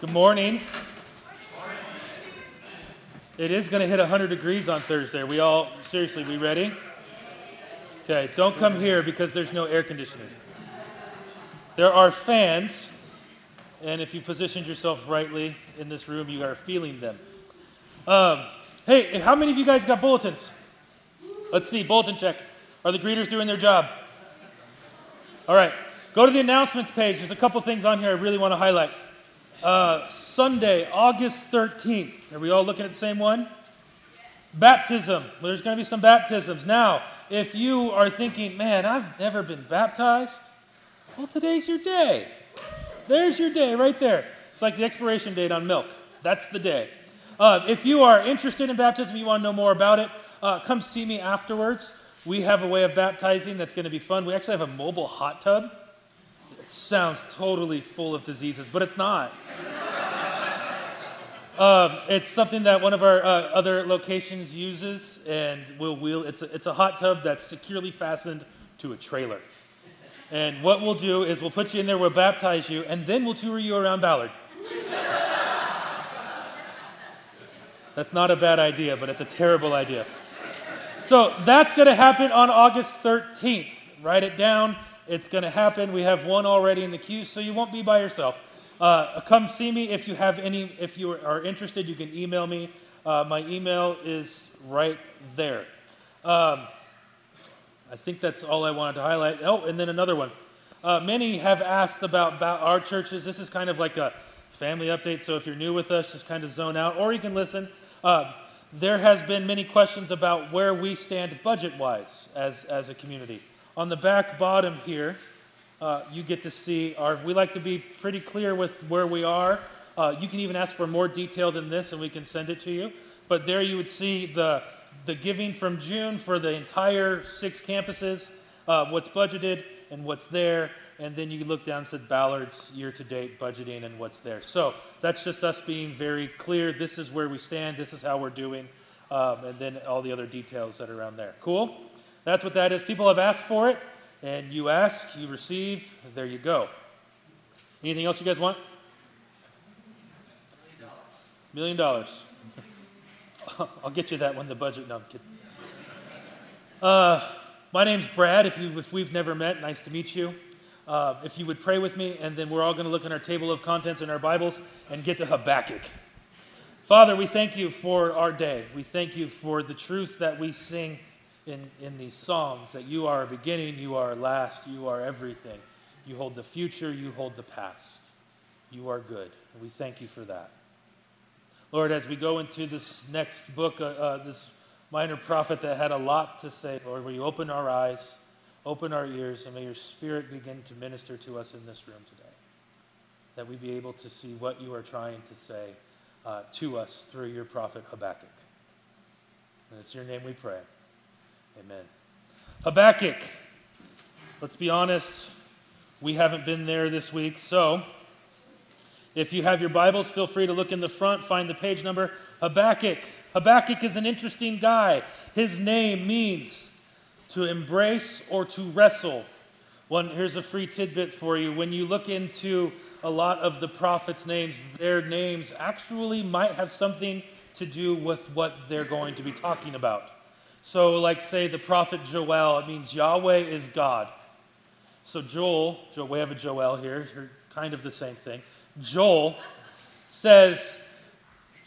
Good morning. It is going to hit 100 degrees on Thursday. We all, seriously, we ready? Okay, don't come here because there's no air conditioning. There are fans, and if you positioned yourself rightly in this room, you are feeling them. Um, hey, how many of you guys got bulletins? Let's see, bulletin check. Are the greeters doing their job? All right, go to the announcements page. There's a couple things on here I really want to highlight. Uh, Sunday, August 13th. Are we all looking at the same one? Baptism. Well, there's going to be some baptisms. Now, if you are thinking, man, I've never been baptized, well, today's your day. There's your day right there. It's like the expiration date on milk. That's the day. Uh, if you are interested in baptism, you want to know more about it, uh, come see me afterwards. We have a way of baptizing that's going to be fun. We actually have a mobile hot tub sounds totally full of diseases, but it's not. um, it's something that one of our uh, other locations uses, and we'll wheel. It's a, it's a hot tub that's securely fastened to a trailer. And what we'll do is we'll put you in there, we'll baptize you, and then we'll tour you around Ballard. That's not a bad idea, but it's a terrible idea. So that's going to happen on August 13th. Write it down. It's going to happen. We have one already in the queue, so you won't be by yourself. Uh, come see me if you have any. If you are interested, you can email me. Uh, my email is right there. Um, I think that's all I wanted to highlight. Oh, and then another one. Uh, many have asked about, about our churches. This is kind of like a family update, so if you're new with us, just kind of zone out, or you can listen. Uh, there has been many questions about where we stand budget-wise as, as a community. On the back bottom here, uh, you get to see our, we like to be pretty clear with where we are. Uh, you can even ask for more detail than this and we can send it to you. But there you would see the, the giving from June for the entire six campuses, uh, what's budgeted and what's there. And then you look down and said Ballard's year to date budgeting and what's there. So that's just us being very clear. This is where we stand. This is how we're doing. Um, and then all the other details that are around there. Cool? That's what that is. People have asked for it, and you ask, you receive, there you go. Anything else you guys want? Million dollars. I'll get you that when the budget. No, I'm kidding. Uh, my name's Brad. If, you, if we've never met, nice to meet you. Uh, if you would pray with me, and then we're all going to look in our table of contents in our Bibles and get to Habakkuk. Father, we thank you for our day. We thank you for the truths that we sing in, in these Psalms that you are a beginning, you are a last, you are everything. You hold the future, you hold the past. You are good. We thank you for that. Lord, as we go into this next book, uh, uh, this minor prophet that had a lot to say, Lord, will you open our eyes, open our ears, and may your spirit begin to minister to us in this room today. That we be able to see what you are trying to say uh, to us through your prophet Habakkuk. And it's your name we pray. Amen. Habakkuk. Let's be honest, we haven't been there this week. So, if you have your Bibles, feel free to look in the front, find the page number. Habakkuk. Habakkuk is an interesting guy. His name means to embrace or to wrestle. One, here's a free tidbit for you. When you look into a lot of the prophets' names, their names actually might have something to do with what they're going to be talking about. So, like, say the prophet Joel, it means Yahweh is God. So, Joel, Joel we have a Joel here, kind of the same thing. Joel says,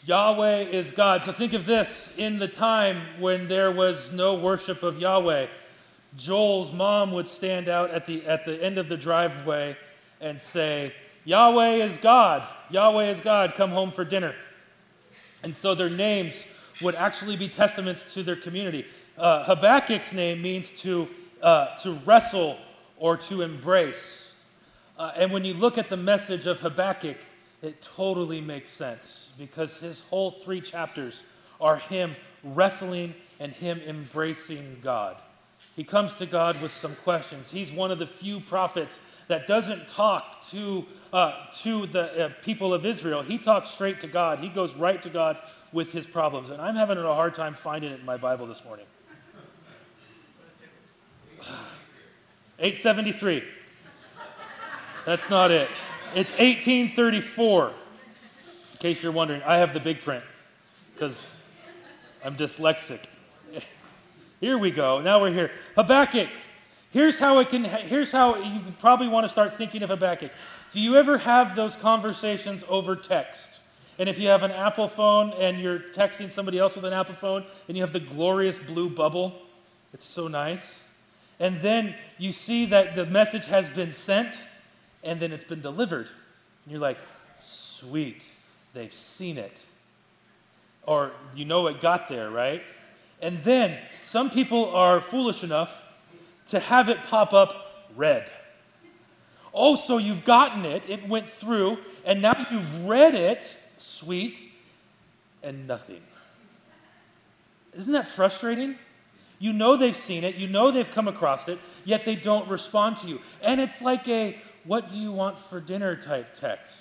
Yahweh is God. So, think of this in the time when there was no worship of Yahweh, Joel's mom would stand out at the, at the end of the driveway and say, Yahweh is God. Yahweh is God. Come home for dinner. And so their names would actually be testaments to their community. Uh, Habakkuk's name means to, uh, to wrestle or to embrace. Uh, and when you look at the message of Habakkuk, it totally makes sense because his whole three chapters are him wrestling and him embracing God. He comes to God with some questions. He's one of the few prophets that doesn't talk to, uh, to the uh, people of Israel. He talks straight to God. He goes right to God with his problems. And I'm having a hard time finding it in my Bible this morning. 873. That's not it. It's 1834. In case you're wondering, I have the big print because I'm dyslexic. Here we go. Now we're here. Habakkuk. Here's how it can. Here's how you probably want to start thinking of Habakkuk. Do you ever have those conversations over text? And if you have an Apple phone and you're texting somebody else with an Apple phone and you have the glorious blue bubble, it's so nice. And then you see that the message has been sent and then it's been delivered. And you're like, sweet, they've seen it. Or you know it got there, right? And then some people are foolish enough to have it pop up red. Oh, so you've gotten it, it went through, and now you've read it, sweet, and nothing. Isn't that frustrating? You know they've seen it, you know they've come across it, yet they don't respond to you. And it's like a, what do you want for dinner type text.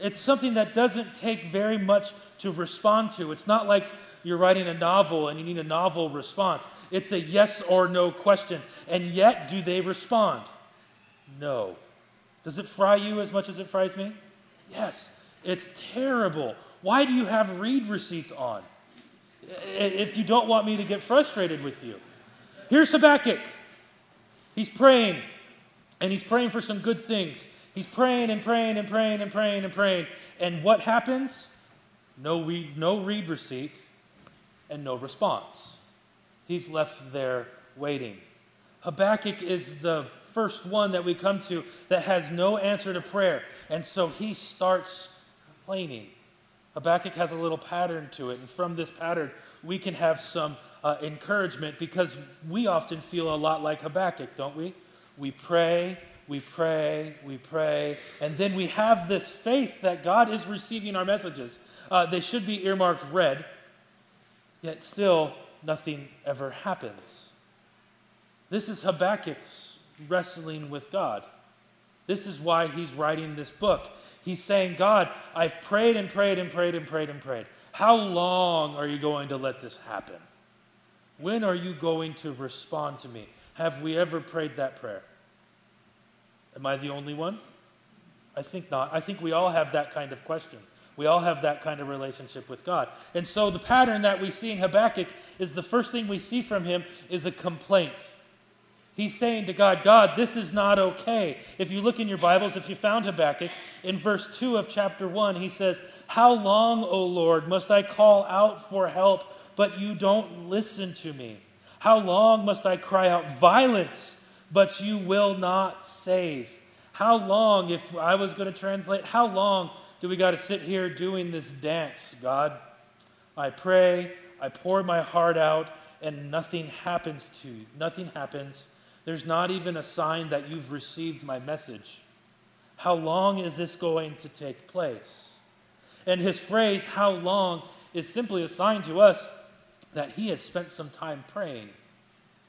It's something that doesn't take very much to respond to. It's not like you're writing a novel and you need a novel response. It's a yes or no question. And yet, do they respond? No. Does it fry you as much as it fries me? Yes. It's terrible. Why do you have read receipts on? If you don't want me to get frustrated with you. Here's Habakkuk. He's praying, and he's praying for some good things. He's praying and praying and praying and praying and praying. And what happens? No read, no read receipt and no response. He's left there waiting. Habakkuk is the first one that we come to that has no answer to prayer. And so he starts complaining. Habakkuk has a little pattern to it. And from this pattern, we can have some uh, encouragement because we often feel a lot like Habakkuk, don't we? We pray, we pray, we pray, and then we have this faith that God is receiving our messages. Uh, they should be earmarked red, yet still nothing ever happens. This is Habakkuk's wrestling with God. This is why he's writing this book. He's saying, God, I've prayed and prayed and prayed and prayed and prayed. How long are you going to let this happen? When are you going to respond to me? Have we ever prayed that prayer? Am I the only one? I think not. I think we all have that kind of question. We all have that kind of relationship with God. And so the pattern that we see in Habakkuk is the first thing we see from him is a complaint. He's saying to God, God, this is not okay. If you look in your Bibles, if you found Habakkuk, in verse 2 of chapter 1, he says, How long, O Lord, must I call out for help, but you don't listen to me? How long must I cry out violence, but you will not save? How long, if I was going to translate, how long do we got to sit here doing this dance, God? I pray, I pour my heart out, and nothing happens to you. Nothing happens. There's not even a sign that you've received my message. How long is this going to take place? And his phrase, how long, is simply a sign to us that he has spent some time praying.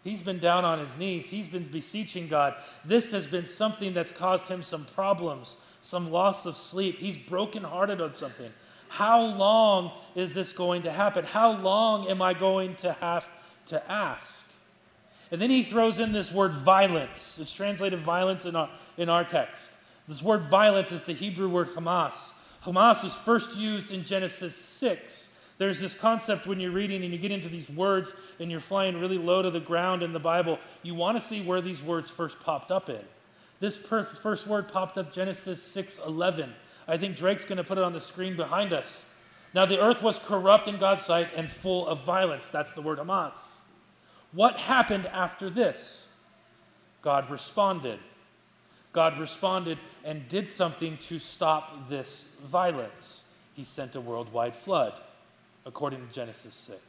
He's been down on his knees. He's been beseeching God. This has been something that's caused him some problems, some loss of sleep. He's brokenhearted on something. How long is this going to happen? How long am I going to have to ask? And then he throws in this word violence. It's translated violence in our, in our text. This word violence is the Hebrew word Hamas. Hamas was first used in Genesis 6. There's this concept when you're reading and you get into these words and you're flying really low to the ground in the Bible, you want to see where these words first popped up in. This per- first word popped up Genesis 6:11. I think Drake's going to put it on the screen behind us. Now the earth was corrupt in God's sight and full of violence. That's the word Hamas. What happened after this? God responded. God responded and did something to stop this violence. He sent a worldwide flood, according to Genesis 6.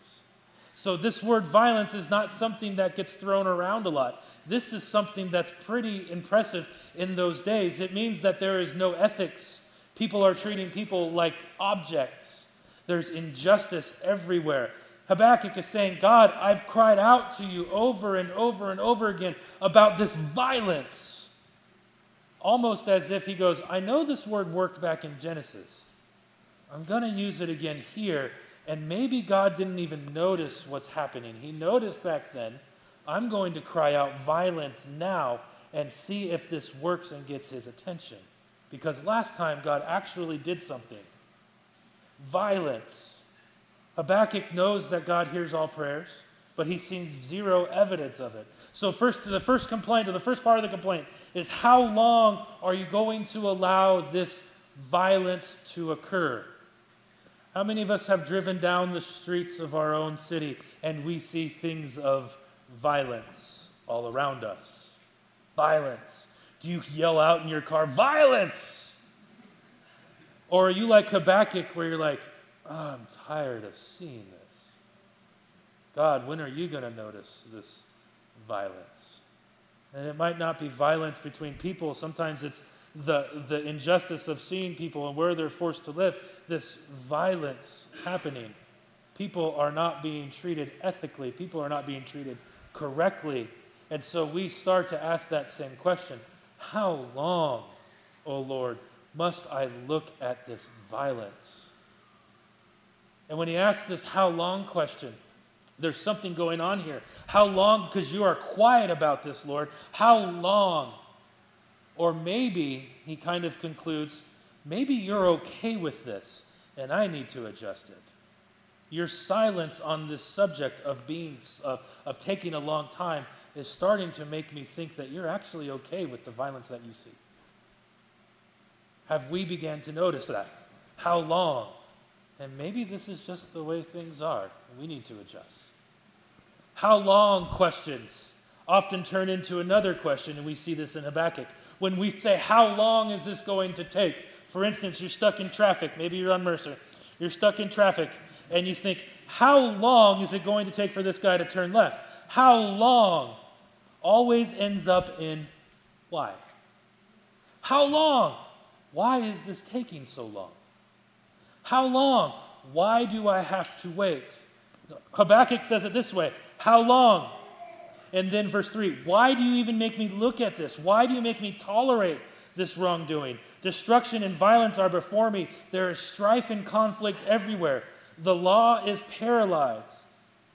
So, this word violence is not something that gets thrown around a lot. This is something that's pretty impressive in those days. It means that there is no ethics. People are treating people like objects. There's injustice everywhere. Habakkuk is saying, God, I've cried out to you over and over and over again about this violence. Almost as if he goes, I know this word worked back in Genesis. I'm going to use it again here. And maybe God didn't even notice what's happening. He noticed back then. I'm going to cry out violence now and see if this works and gets his attention. Because last time God actually did something. violence. Habakkuk knows that God hears all prayers, but he sees zero evidence of it. So, first, the first complaint, or the first part of the complaint, is how long are you going to allow this violence to occur? How many of us have driven down the streets of our own city and we see things of violence all around us? Violence. Do you yell out in your car, violence? Or are you like Habakkuk, where you're like, I'm tired of seeing this? God, when are you going to notice this violence? And it might not be violence between people, sometimes it's the, the injustice of seeing people and where they're forced to live, this violence happening. People are not being treated ethically, people are not being treated correctly. And so we start to ask that same question How long, O oh Lord, must I look at this violence? And when he asks this how long question, there's something going on here. How long, because you are quiet about this, Lord, how long or maybe he kind of concludes, maybe you're okay with this and I need to adjust it. Your silence on this subject of being of, of taking a long time is starting to make me think that you're actually okay with the violence that you see. Have we began to notice that? How long? And maybe this is just the way things are. We need to adjust. How long questions often turn into another question, and we see this in Habakkuk when we say, How long is this going to take? For instance, you're stuck in traffic. Maybe you're on Mercer. You're stuck in traffic, and you think, How long is it going to take for this guy to turn left? How long? Always ends up in why? How long? Why is this taking so long? How long? Why do I have to wait? Habakkuk says it this way How long? And then verse 3 Why do you even make me look at this? Why do you make me tolerate this wrongdoing? Destruction and violence are before me. There is strife and conflict everywhere. The law is paralyzed,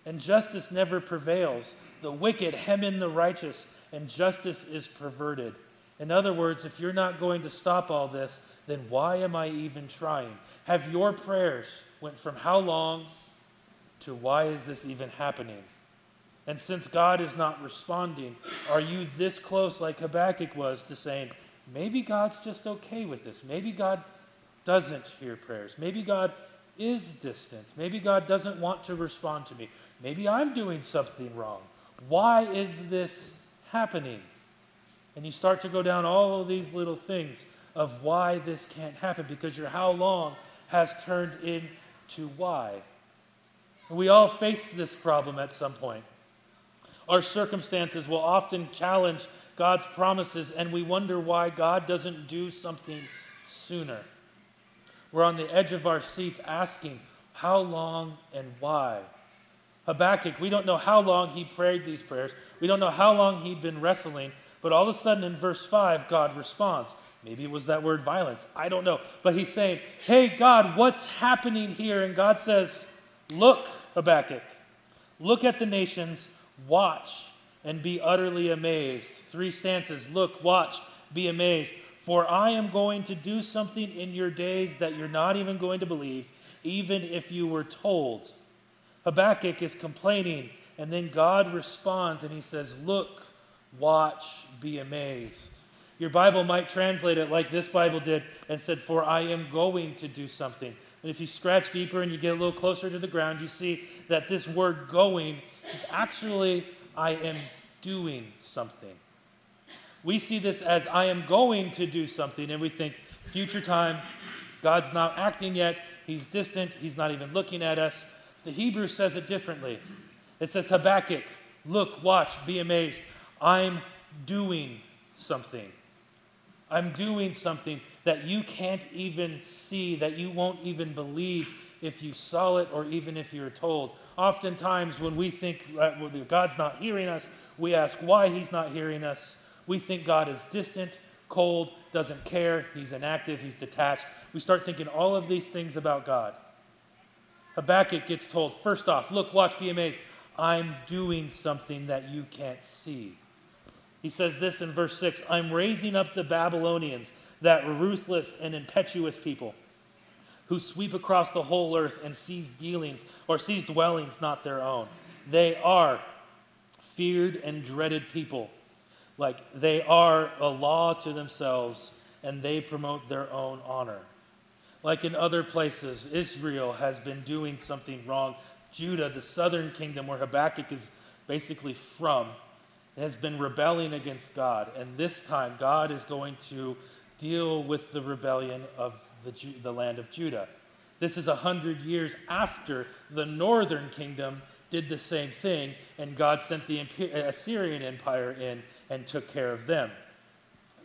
and justice never prevails. The wicked hem in the righteous, and justice is perverted. In other words, if you're not going to stop all this, then why am I even trying? Have your prayers went from how long to why is this even happening? And since God is not responding, are you this close, like Habakkuk was, to saying, maybe God's just okay with this? Maybe God doesn't hear prayers. Maybe God is distant. Maybe God doesn't want to respond to me. Maybe I'm doing something wrong. Why is this happening? And you start to go down all of these little things of why this can't happen because your how long has turned into why. We all face this problem at some point. Our circumstances will often challenge God's promises, and we wonder why God doesn't do something sooner. We're on the edge of our seats asking, How long and why? Habakkuk, we don't know how long he prayed these prayers. We don't know how long he'd been wrestling, but all of a sudden in verse 5, God responds. Maybe it was that word violence. I don't know. But he's saying, Hey, God, what's happening here? And God says, Look, Habakkuk, look at the nations Watch and be utterly amazed. Three stanzas look, watch, be amazed. For I am going to do something in your days that you're not even going to believe, even if you were told. Habakkuk is complaining, and then God responds and he says, Look, watch, be amazed. Your Bible might translate it like this Bible did and said, For I am going to do something. And if you scratch deeper and you get a little closer to the ground, you see that this word going is actually, I am doing something. We see this as I am going to do something, and we think, future time, God's not acting yet, He's distant, He's not even looking at us. The Hebrew says it differently. It says, Habakkuk, look, watch, be amazed. I'm doing something. I'm doing something that you can't even see, that you won't even believe if you saw it or even if you're told. Oftentimes, when we think God's not hearing us, we ask why He's not hearing us. We think God is distant, cold, doesn't care, He's inactive, He's detached. We start thinking all of these things about God. Habakkuk gets told, first off, look, watch, be amazed. I'm doing something that you can't see. He says this in verse 6 I'm raising up the Babylonians, that ruthless and impetuous people. who sweep across the whole earth and seize dealings or seize dwellings not their own. They are feared and dreaded people. Like they are a law to themselves and they promote their own honor. Like in other places, Israel has been doing something wrong. Judah, the southern kingdom where Habakkuk is basically from, has been rebelling against God. And this time, God is going to deal with the rebellion of the, the land of Judah. This is a hundred years after the northern kingdom did the same thing, and God sent the Assyrian Empire in and took care of them.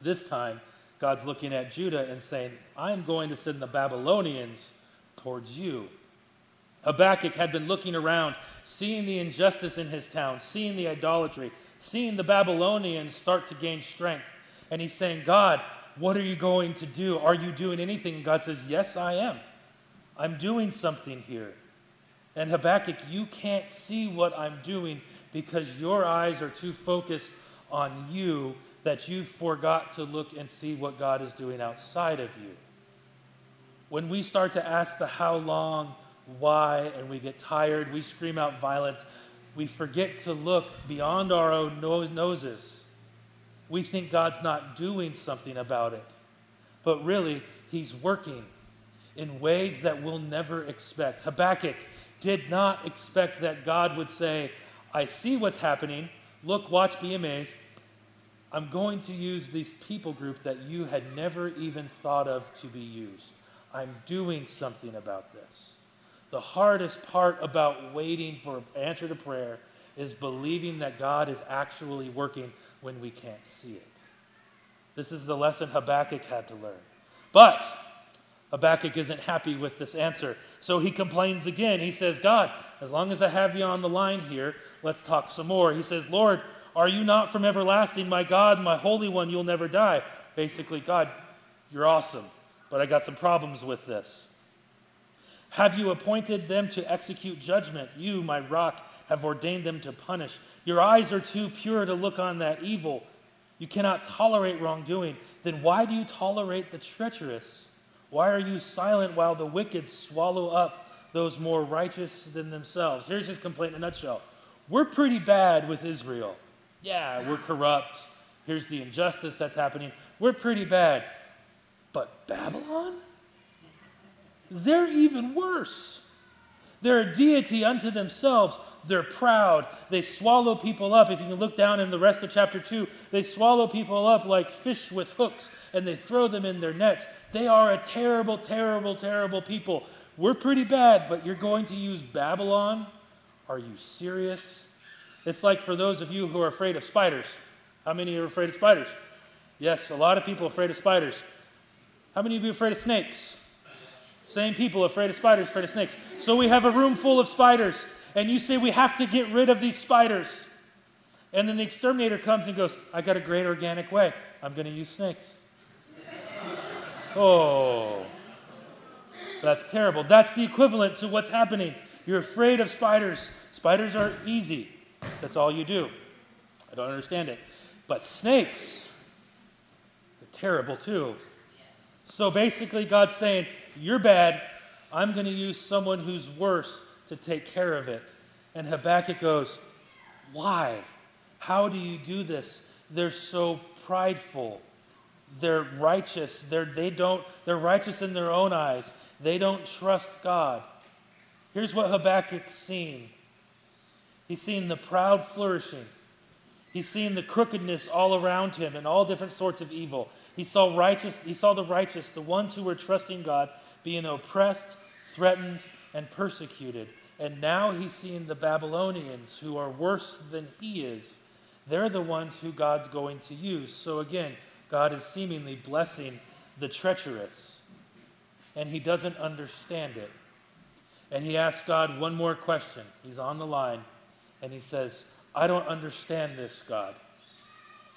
This time, God's looking at Judah and saying, I'm going to send the Babylonians towards you. Habakkuk had been looking around, seeing the injustice in his town, seeing the idolatry, seeing the Babylonians start to gain strength. And he's saying, God, what are you going to do? Are you doing anything? And God says, Yes, I am. I'm doing something here. And Habakkuk, you can't see what I'm doing because your eyes are too focused on you that you forgot to look and see what God is doing outside of you. When we start to ask the how long, why, and we get tired, we scream out violence, we forget to look beyond our own noses. We think God's not doing something about it. But really, He's working in ways that we'll never expect. Habakkuk did not expect that God would say, I see what's happening. Look, watch, be amazed. I'm going to use this people group that you had never even thought of to be used. I'm doing something about this. The hardest part about waiting for an answer to prayer is believing that God is actually working when we can't see it. This is the lesson Habakkuk had to learn. But Habakkuk isn't happy with this answer. So he complains again. He says, God, as long as I have you on the line here, let's talk some more. He says, Lord, are you not from everlasting? My God, my Holy One, you'll never die. Basically, God, you're awesome, but I got some problems with this. Have you appointed them to execute judgment? You, my rock, have ordained them to punish. Your eyes are too pure to look on that evil. You cannot tolerate wrongdoing. Then why do you tolerate the treacherous? Why are you silent while the wicked swallow up those more righteous than themselves? Here's his complaint in a nutshell. We're pretty bad with Israel yeah, we're corrupt. Here's the injustice that's happening. We're pretty bad. But Babylon? They're even worse. They're a deity unto themselves. They're proud. They swallow people up. If you can look down in the rest of chapter 2, they swallow people up like fish with hooks and they throw them in their nets. They are a terrible, terrible, terrible people. We're pretty bad, but you're going to use Babylon? Are you serious? It's like for those of you who are afraid of spiders. How many of you are afraid of spiders? Yes, a lot of people are afraid of spiders. How many of you are afraid of snakes? Same people afraid of spiders, afraid of snakes. So we have a room full of spiders, and you say we have to get rid of these spiders. And then the exterminator comes and goes, I got a great organic way. I'm going to use snakes. oh, that's terrible. That's the equivalent to what's happening. You're afraid of spiders. Spiders are easy. That's all you do. I don't understand it. But snakes, they're terrible too. So basically, God's saying, You're bad. I'm going to use someone who's worse to take care of it. And Habakkuk goes, Why? How do you do this? They're so prideful. They're righteous. They're, they don't, they're righteous in their own eyes. They don't trust God. Here's what Habakkuk's seen He's seen the proud flourishing. He's seen the crookedness all around him and all different sorts of evil. He saw righteous, he saw the righteous, the ones who were trusting God, being oppressed, threatened, and persecuted. And now he's seeing the Babylonians who are worse than he is. They're the ones who God's going to use. So again, God is seemingly blessing the treacherous. And he doesn't understand it. And he asks God one more question. He's on the line and he says, I don't understand this, God.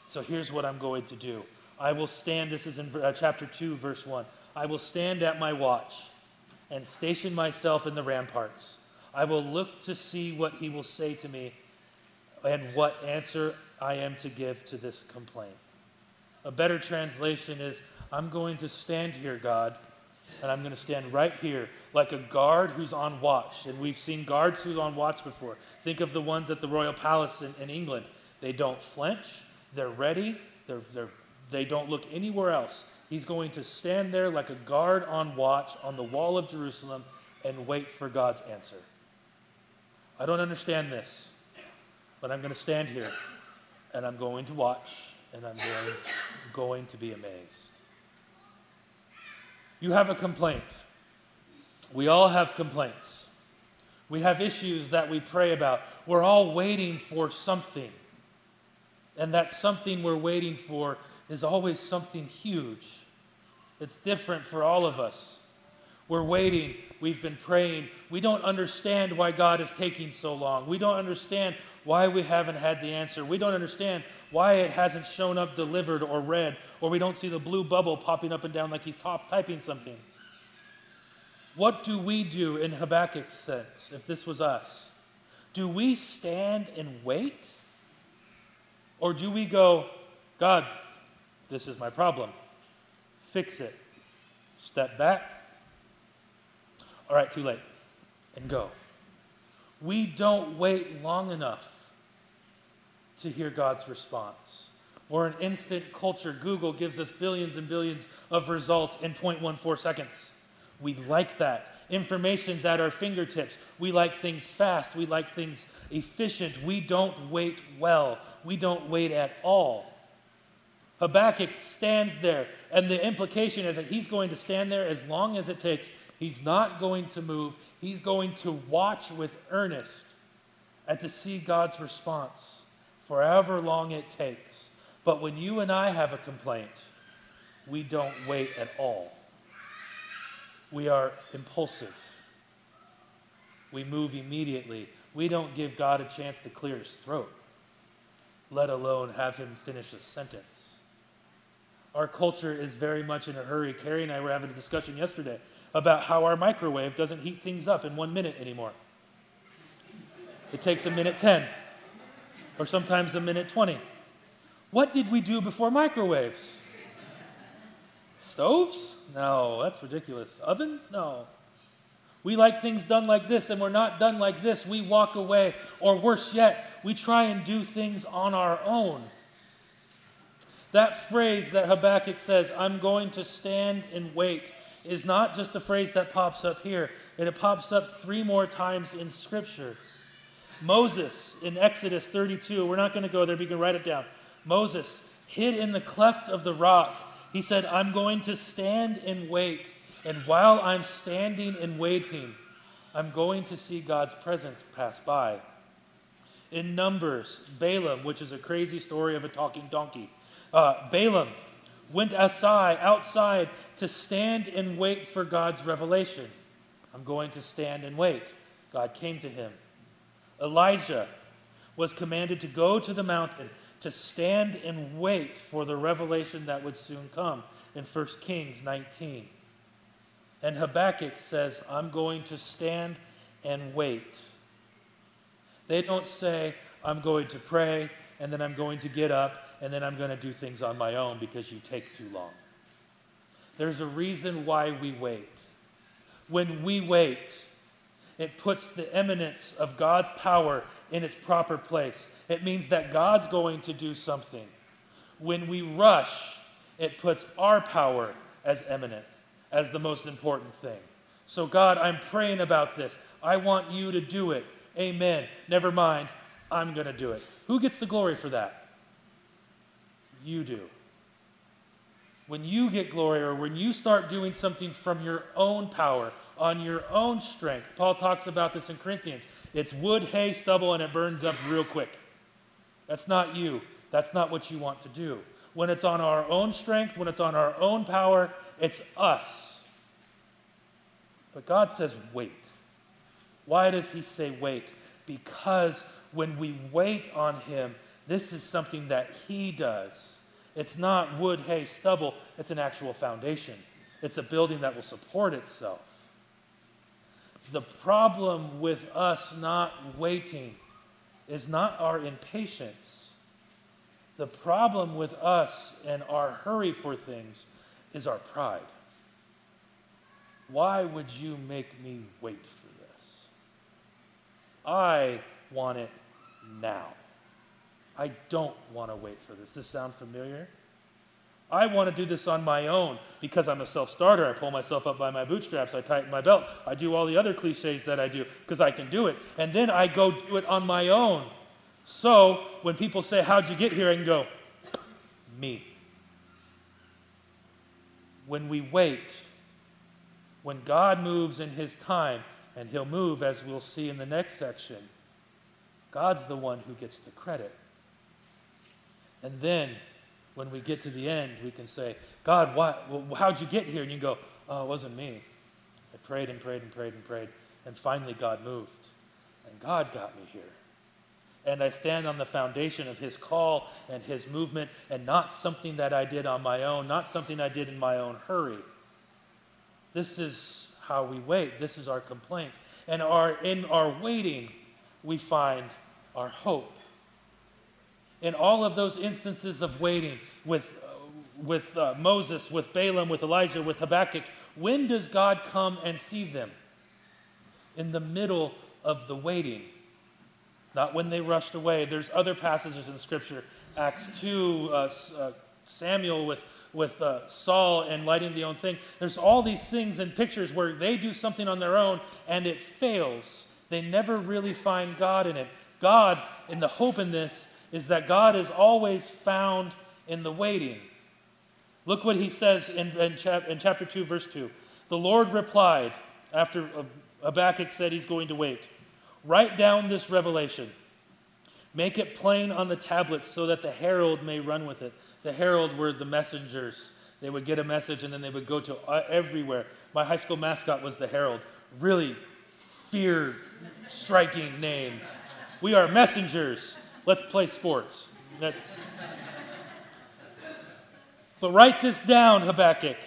So here's what I'm going to do. I will stand, this is in uh, chapter 2, verse 1. I will stand at my watch and station myself in the ramparts. I will look to see what he will say to me and what answer I am to give to this complaint. A better translation is I'm going to stand here, God, And I'm going to stand right here like a guard who's on watch. And we've seen guards who's on watch before. Think of the ones at the Royal Palace in, in England. They don't flinch, they're ready, they're, they're, they don't look anywhere else. He's going to stand there like a guard on watch on the wall of Jerusalem and wait for God's answer. I don't understand this, but I'm going to stand here and I'm going to watch and I'm going, going to be amazed. You have a complaint. We all have complaints. We have issues that we pray about. We're all waiting for something. And that something we're waiting for is always something huge. It's different for all of us. We're waiting. We've been praying. We don't understand why God is taking so long. We don't understand why we haven't had the answer. We don't understand why it hasn't shown up delivered or read, or we don't see the blue bubble popping up and down like he's top, typing something. What do we do in Habakkuk's sense if this was us? Do we stand and wait? Or do we go, God, this is my problem. Fix it. Step back. All right, too late. And go. We don't wait long enough to hear God's response. Or an instant culture. Google gives us billions and billions of results in 0.14 seconds. We like that. Information's at our fingertips. We like things fast. We like things efficient. We don't wait well. We don't wait at all. Habakkuk stands there, and the implication is that he's going to stand there as long as it takes. He's not going to move. He's going to watch with earnest and to see God's response for however long it takes. But when you and I have a complaint, we don't wait at all. We are impulsive. We move immediately. We don't give God a chance to clear his throat, let alone have him finish a sentence. Our culture is very much in a hurry. Carrie and I were having a discussion yesterday about how our microwave doesn't heat things up in one minute anymore. It takes a minute 10 or sometimes a minute 20. What did we do before microwaves? Stoves? No, that's ridiculous. Ovens? No. We like things done like this, and we're not done like this. We walk away, or worse yet, we try and do things on our own. That phrase that Habakkuk says, I'm going to stand and wait, is not just a phrase that pops up here, it pops up three more times in Scripture. Moses in Exodus 32, we're not going to go there, but you can write it down. Moses hid in the cleft of the rock. He said, I'm going to stand and wait. And while I'm standing and waiting, I'm going to see God's presence pass by. In Numbers, Balaam, which is a crazy story of a talking donkey, uh, Balaam went aside, outside to stand and wait for God's revelation. I'm going to stand and wait. God came to him. Elijah was commanded to go to the mountain to stand and wait for the revelation that would soon come in 1 Kings 19. And Habakkuk says, I'm going to stand and wait. They don't say, I'm going to pray and then I'm going to get up and then I'm going to do things on my own because you take too long. There's a reason why we wait. When we wait, it puts the eminence of God's power in its proper place. It means that God's going to do something. When we rush, it puts our power as eminent, as the most important thing. So, God, I'm praying about this. I want you to do it. Amen. Never mind. I'm going to do it. Who gets the glory for that? You do. When you get glory or when you start doing something from your own power, on your own strength. Paul talks about this in Corinthians. It's wood, hay, stubble, and it burns up real quick. That's not you. That's not what you want to do. When it's on our own strength, when it's on our own power, it's us. But God says, wait. Why does He say wait? Because when we wait on Him, this is something that He does. It's not wood, hay, stubble, it's an actual foundation. It's a building that will support itself. The problem with us not waiting is not our impatience. The problem with us and our hurry for things is our pride. Why would you make me wait for this? I want it now. I don't want to wait for this. Does this sound familiar? I want to do this on my own because I'm a self starter. I pull myself up by my bootstraps. I tighten my belt. I do all the other cliches that I do because I can do it. And then I go do it on my own. So when people say, How'd you get here? I can go, Me. When we wait, when God moves in His time, and He'll move as we'll see in the next section, God's the one who gets the credit. And then when we get to the end, we can say, God, why, how'd you get here? And you go, oh, it wasn't me. I prayed and prayed and prayed and prayed. And finally, God moved. And God got me here. And I stand on the foundation of His call and His movement, and not something that I did on my own, not something I did in my own hurry. This is how we wait. This is our complaint. And our, in our waiting, we find our hope in all of those instances of waiting with, uh, with uh, Moses, with Balaam, with Elijah, with Habakkuk, when does God come and see them? In the middle of the waiting, not when they rushed away. There's other passages in Scripture, Acts 2, uh, uh Samuel with, with uh, Saul and lighting the own thing. There's all these things and pictures where they do something on their own and it fails. They never really find God in it. God, in the hope in this, is that God is always found in the waiting. Look what he says in, in, chap, in chapter 2, verse 2. The Lord replied, after Habakkuk said he's going to wait, Write down this revelation. Make it plain on the tablets so that the herald may run with it. The herald were the messengers. They would get a message and then they would go to uh, everywhere. My high school mascot was the herald. Really fear striking name. We are messengers. Let's play sports. That's. But write this down, Habakkuk.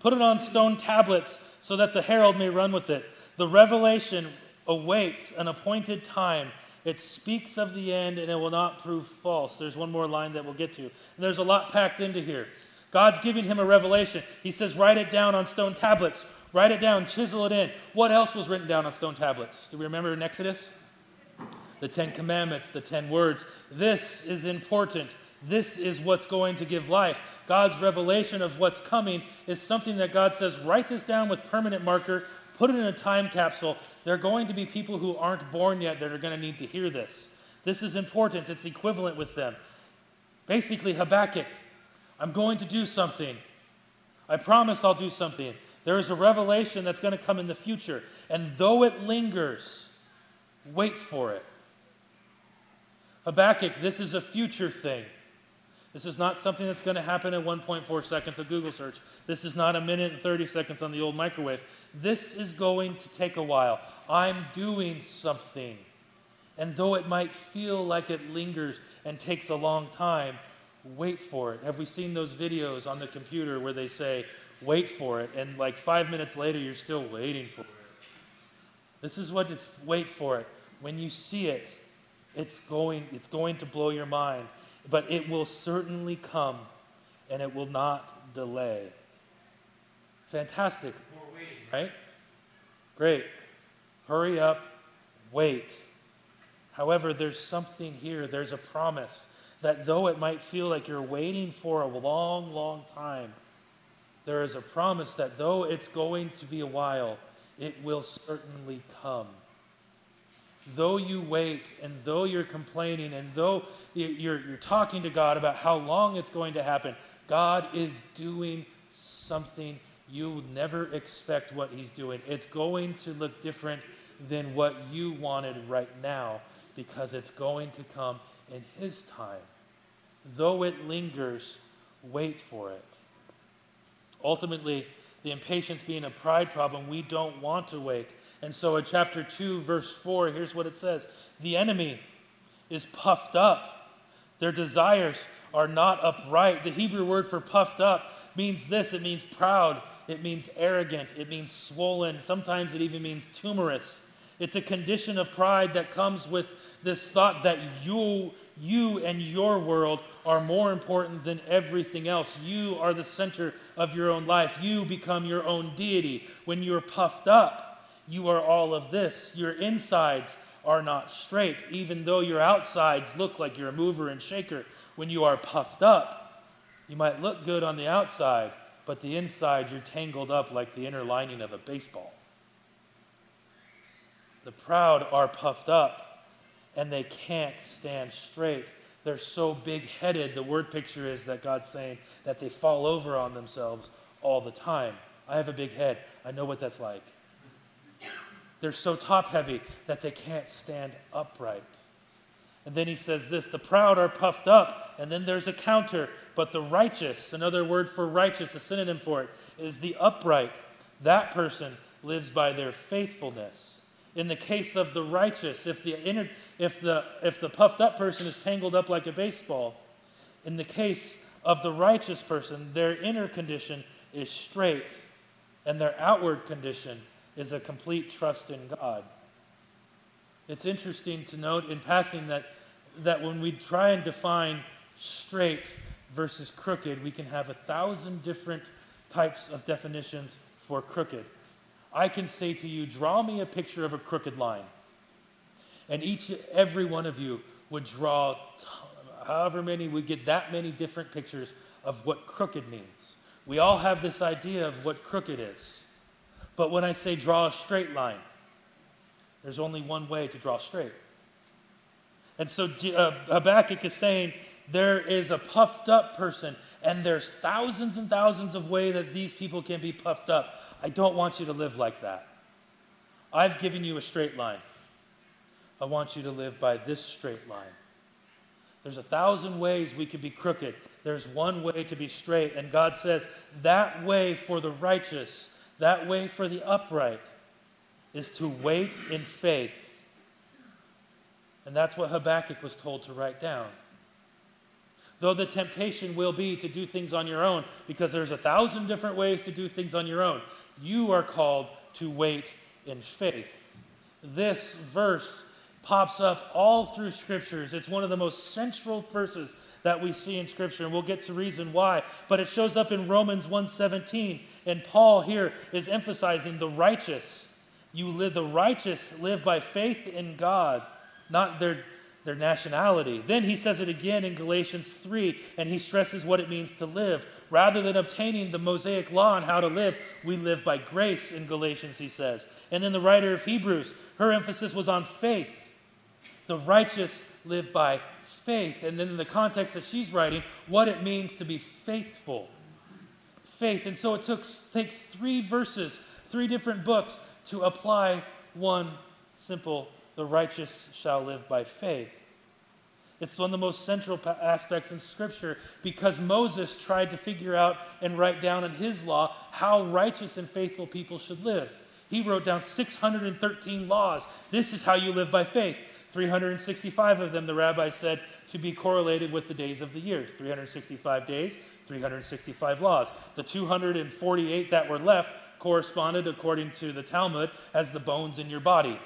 Put it on stone tablets so that the herald may run with it. The revelation awaits an appointed time. It speaks of the end and it will not prove false. There's one more line that we'll get to. And there's a lot packed into here. God's giving him a revelation. He says, Write it down on stone tablets. Write it down, chisel it in. What else was written down on stone tablets? Do we remember in Exodus? The Ten Commandments, the Ten Words. This is important. This is what's going to give life. God's revelation of what's coming is something that God says, write this down with permanent marker, put it in a time capsule. There are going to be people who aren't born yet that are going to need to hear this. This is important. It's equivalent with them. Basically, Habakkuk, I'm going to do something. I promise I'll do something. There is a revelation that's going to come in the future. And though it lingers, wait for it. Habakkuk, this is a future thing. This is not something that's going to happen in 1.4 seconds of Google search. This is not a minute and 30 seconds on the old microwave. This is going to take a while. I'm doing something. And though it might feel like it lingers and takes a long time, wait for it. Have we seen those videos on the computer where they say, wait for it, and like five minutes later, you're still waiting for it? This is what it's wait for it. When you see it, it's going, it's going to blow your mind, but it will certainly come and it will not delay. Fantastic. We're waiting, right? Great. Hurry up, wait. However, there's something here. There's a promise that though it might feel like you're waiting for a long, long time, there is a promise that though it's going to be a while, it will certainly come though you wait and though you're complaining and though you're, you're talking to God about how long it's going to happen, God is doing something you never expect what He's doing. It's going to look different than what you wanted right now because it's going to come in His time. Though it lingers, wait for it. Ultimately, the impatience being a pride problem, we don't want to wait. And so in chapter 2, verse 4, here's what it says The enemy is puffed up, their desires are not upright. The Hebrew word for puffed up means this it means proud, it means arrogant, it means swollen, sometimes it even means tumorous. It's a condition of pride that comes with this thought that you You and your world are more important than everything else. You are the center of your own life. You become your own deity. When you're puffed up, you are all of this. Your insides are not straight, even though your outsides look like you're a mover and shaker. When you are puffed up, you might look good on the outside, but the inside you're tangled up like the inner lining of a baseball. The proud are puffed up and they can't stand straight. They're so big headed. The word picture is that God's saying that they fall over on themselves all the time. I have a big head. I know what that's like. They're so top heavy that they can't stand upright. And then he says this the proud are puffed up. And then there's a counter. But the righteous, another word for righteous, a synonym for it, is the upright. That person lives by their faithfulness. In the case of the righteous, if the, inner, if the, if the puffed up person is tangled up like a baseball, in the case of the righteous person, their inner condition is straight, and their outward condition is a complete trust in God. It's interesting to note in passing that, that when we try and define straight versus crooked, we can have a thousand different types of definitions for crooked. I can say to you, draw me a picture of a crooked line. And each, every one of you would draw however many, we get that many different pictures of what crooked means. We all have this idea of what crooked is. But when I say draw a straight line, there's only one way to draw straight. And so uh, Habakkuk is saying there is a puffed up person, and there's thousands and thousands of ways that these people can be puffed up. I don't want you to live like that. I've given you a straight line. I want you to live by this straight line. There's a thousand ways we could be crooked. There's one way to be straight. And God says that way for the righteous, that way for the upright, is to wait in faith. And that's what Habakkuk was told to write down. Though the temptation will be to do things on your own, because there's a thousand different ways to do things on your own you are called to wait in faith. This verse pops up all through scriptures. It's one of the most central verses that we see in scripture and we'll get to reason why, but it shows up in Romans 1:17 and Paul here is emphasizing the righteous. You live the righteous live by faith in God, not their their nationality. Then he says it again in Galatians 3, and he stresses what it means to live. Rather than obtaining the Mosaic law on how to live, we live by grace in Galatians, he says. And then the writer of Hebrews, her emphasis was on faith. The righteous live by faith. And then in the context that she's writing, what it means to be faithful. Faith. And so it took, takes three verses, three different books to apply one simple the righteous shall live by faith. It's one of the most central aspects in Scripture because Moses tried to figure out and write down in his law how righteous and faithful people should live. He wrote down 613 laws. This is how you live by faith. 365 of them, the rabbi said, to be correlated with the days of the years. 365 days, 365 laws. The 248 that were left corresponded, according to the Talmud, as the bones in your body.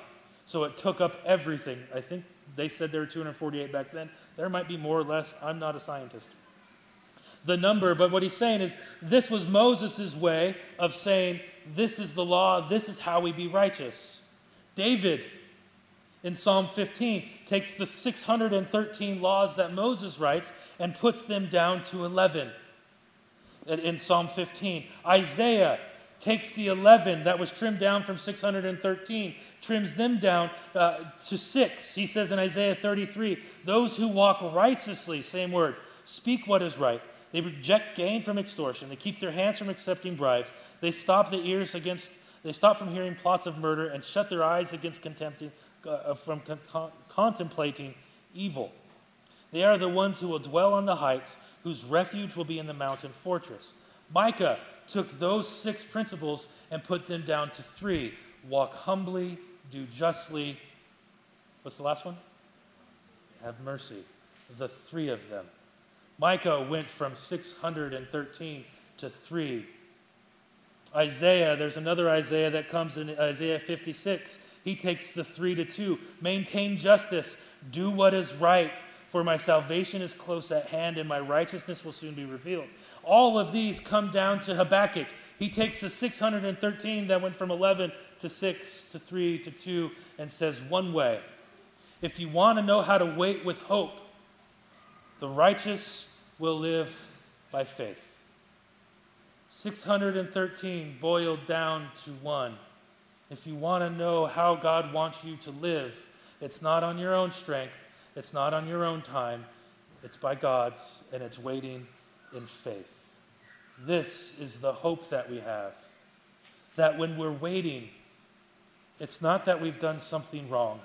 So it took up everything. I think they said there were 248 back then. There might be more or less. I'm not a scientist. The number, but what he's saying is this was Moses' way of saying, this is the law, this is how we be righteous. David, in Psalm 15, takes the 613 laws that Moses writes and puts them down to 11 in Psalm 15. Isaiah takes the 11 that was trimmed down from 613, trims them down uh, to 6. He says in Isaiah 33 Those who walk righteously, same word, speak what is right. They reject gain from extortion. They keep their hands from accepting bribes. They stop the ears against, they stop from hearing plots of murder and shut their eyes against contempting, uh, from con- contemplating evil. They are the ones who will dwell on the heights, whose refuge will be in the mountain fortress. Micah took those six principles and put them down to three walk humbly, do justly. What's the last one? Have mercy. The three of them. Micah went from 613 to three. Isaiah, there's another Isaiah that comes in Isaiah 56. He takes the three to two. Maintain justice, do what is right, For my salvation is close at hand, and my righteousness will soon be revealed. All of these come down to Habakkuk. He takes the 613 that went from 11 to 6 to 3 to 2 and says, One way. If you want to know how to wait with hope, the righteous will live by faith. 613 boiled down to one. If you want to know how God wants you to live, it's not on your own strength, it's not on your own time, it's by God's, and it's waiting in faith. This is the hope that we have. That when we're waiting, it's not that we've done something wrong.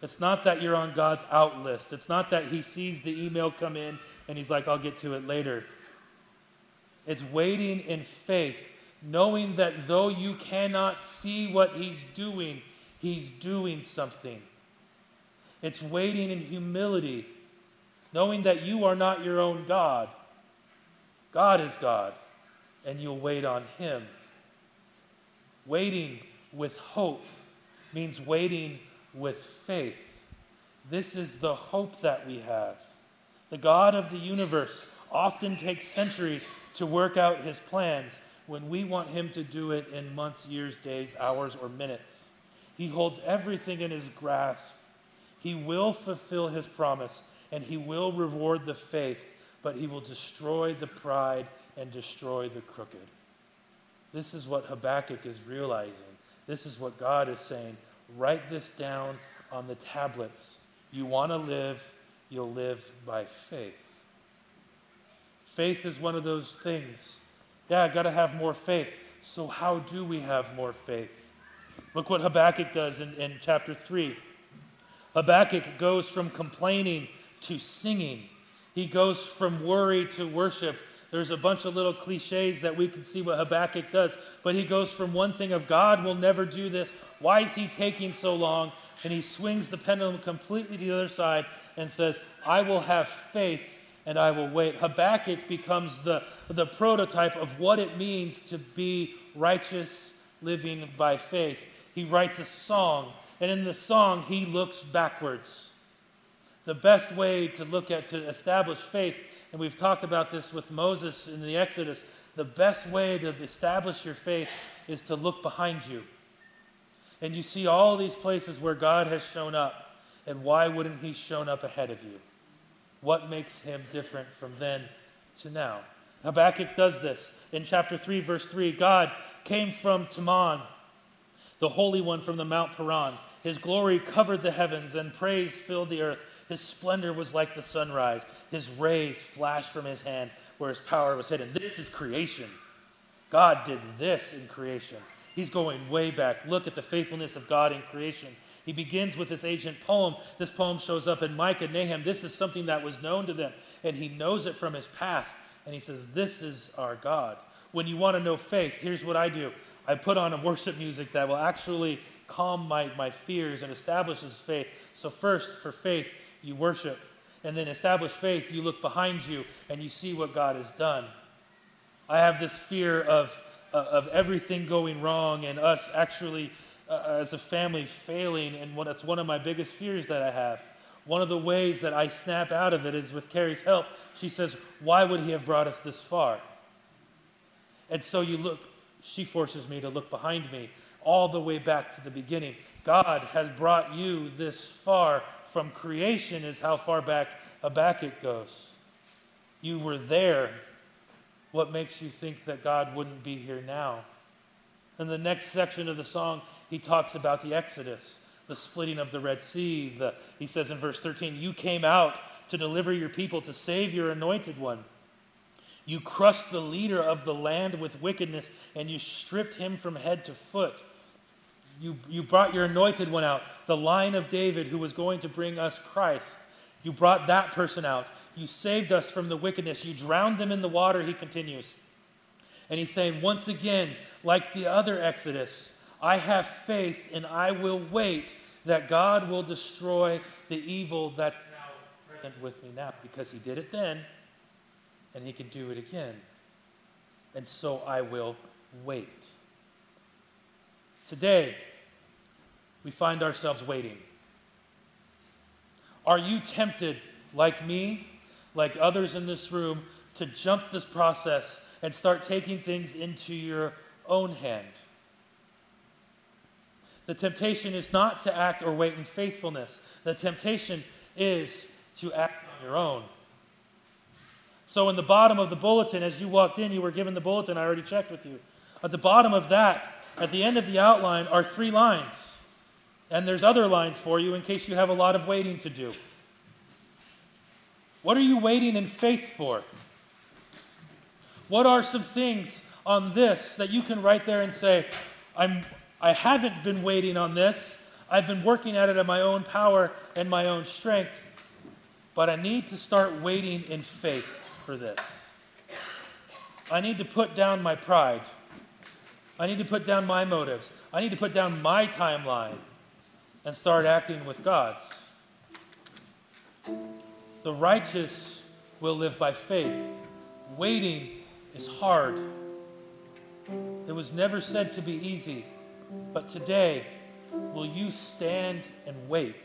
It's not that you're on God's out list. It's not that He sees the email come in and He's like, I'll get to it later. It's waiting in faith, knowing that though you cannot see what He's doing, He's doing something. It's waiting in humility, knowing that you are not your own God. God is God, and you'll wait on Him. Waiting with hope means waiting with faith. This is the hope that we have. The God of the universe often takes centuries to work out his plans when we want him to do it in months, years, days, hours, or minutes. He holds everything in his grasp. He will fulfill his promise and he will reward the faith, but he will destroy the pride and destroy the crooked. This is what Habakkuk is realizing. This is what God is saying. Write this down on the tablets. You want to live, you'll live by faith. Faith is one of those things. Yeah, I got to have more faith. So, how do we have more faith? Look what Habakkuk does in, in chapter 3. Habakkuk goes from complaining to singing, he goes from worry to worship. There's a bunch of little cliches that we can see what Habakkuk does, but he goes from one thing of God will never do this. Why is he taking so long? And he swings the pendulum completely to the other side and says, I will have faith and I will wait. Habakkuk becomes the, the prototype of what it means to be righteous living by faith. He writes a song, and in the song, he looks backwards. The best way to look at, to establish faith, and we've talked about this with Moses in the Exodus, the best way to establish your faith is to look behind you. And you see all these places where God has shown up, and why wouldn't He shown up ahead of you? What makes Him different from then to now? Habakkuk does this. In chapter 3, verse 3, God came from Teman the Holy One from the Mount Paran. His glory covered the heavens, and praise filled the earth. His splendor was like the sunrise. His rays flashed from his hand where his power was hidden. This is creation. God did this in creation. He's going way back. Look at the faithfulness of God in creation. He begins with this ancient poem. This poem shows up in Micah, Nahum. This is something that was known to them, and he knows it from his past. And he says, This is our God. When you want to know faith, here's what I do I put on a worship music that will actually calm my, my fears and establishes faith. So, first, for faith, you worship. And then, establish faith, you look behind you and you see what God has done. I have this fear of, uh, of everything going wrong and us actually, uh, as a family, failing. And what, it's one of my biggest fears that I have. One of the ways that I snap out of it is with Carrie's help. She says, Why would he have brought us this far? And so you look, she forces me to look behind me all the way back to the beginning. God has brought you this far. From creation, is how far back Habakkuk goes. You were there. What makes you think that God wouldn't be here now? In the next section of the song, he talks about the Exodus, the splitting of the Red Sea. The, he says in verse 13, You came out to deliver your people, to save your anointed one. You crushed the leader of the land with wickedness, and you stripped him from head to foot. You, you brought your anointed one out, the line of David who was going to bring us Christ. You brought that person out. You saved us from the wickedness. You drowned them in the water, he continues. And he's saying, once again, like the other Exodus, I have faith and I will wait that God will destroy the evil that's now present with me now because he did it then and he can do it again. And so I will wait. Today, we find ourselves waiting. Are you tempted, like me, like others in this room, to jump this process and start taking things into your own hand? The temptation is not to act or wait in faithfulness. The temptation is to act on your own. So, in the bottom of the bulletin, as you walked in, you were given the bulletin. I already checked with you. At the bottom of that, at the end of the outline, are three lines. And there's other lines for you in case you have a lot of waiting to do. What are you waiting in faith for? What are some things on this that you can write there and say, I'm, I haven't been waiting on this. I've been working at it in my own power and my own strength, but I need to start waiting in faith for this. I need to put down my pride. I need to put down my motives. I need to put down my timeline and start acting with God's. The righteous will live by faith. Waiting is hard. It was never said to be easy. But today, will you stand and wait?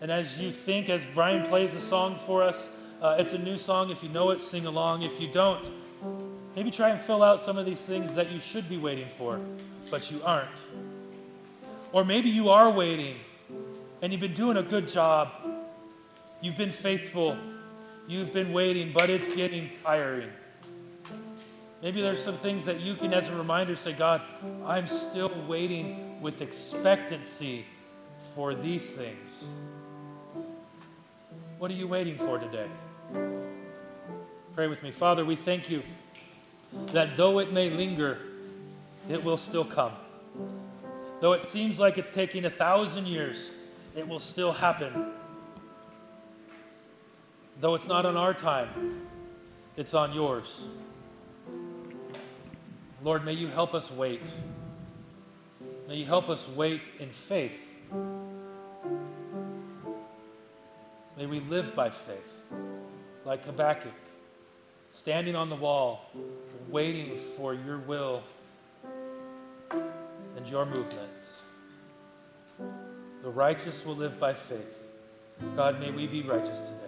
And as you think, as Brian plays the song for us, uh, it's a new song. If you know it, sing along. If you don't, maybe try and fill out some of these things that you should be waiting for, but you aren't. Or maybe you are waiting and you've been doing a good job. You've been faithful. You've been waiting, but it's getting tiring. Maybe there's some things that you can, as a reminder, say, God, I'm still waiting with expectancy for these things. What are you waiting for today? Pray with me. Father, we thank you that though it may linger, it will still come. Though it seems like it's taking a thousand years, it will still happen. Though it's not on our time, it's on yours. Lord, may you help us wait. May you help us wait in faith. May we live by faith, like Habakkuk, standing on the wall, waiting for your will and your movements. The righteous will live by faith. God, may we be righteous today.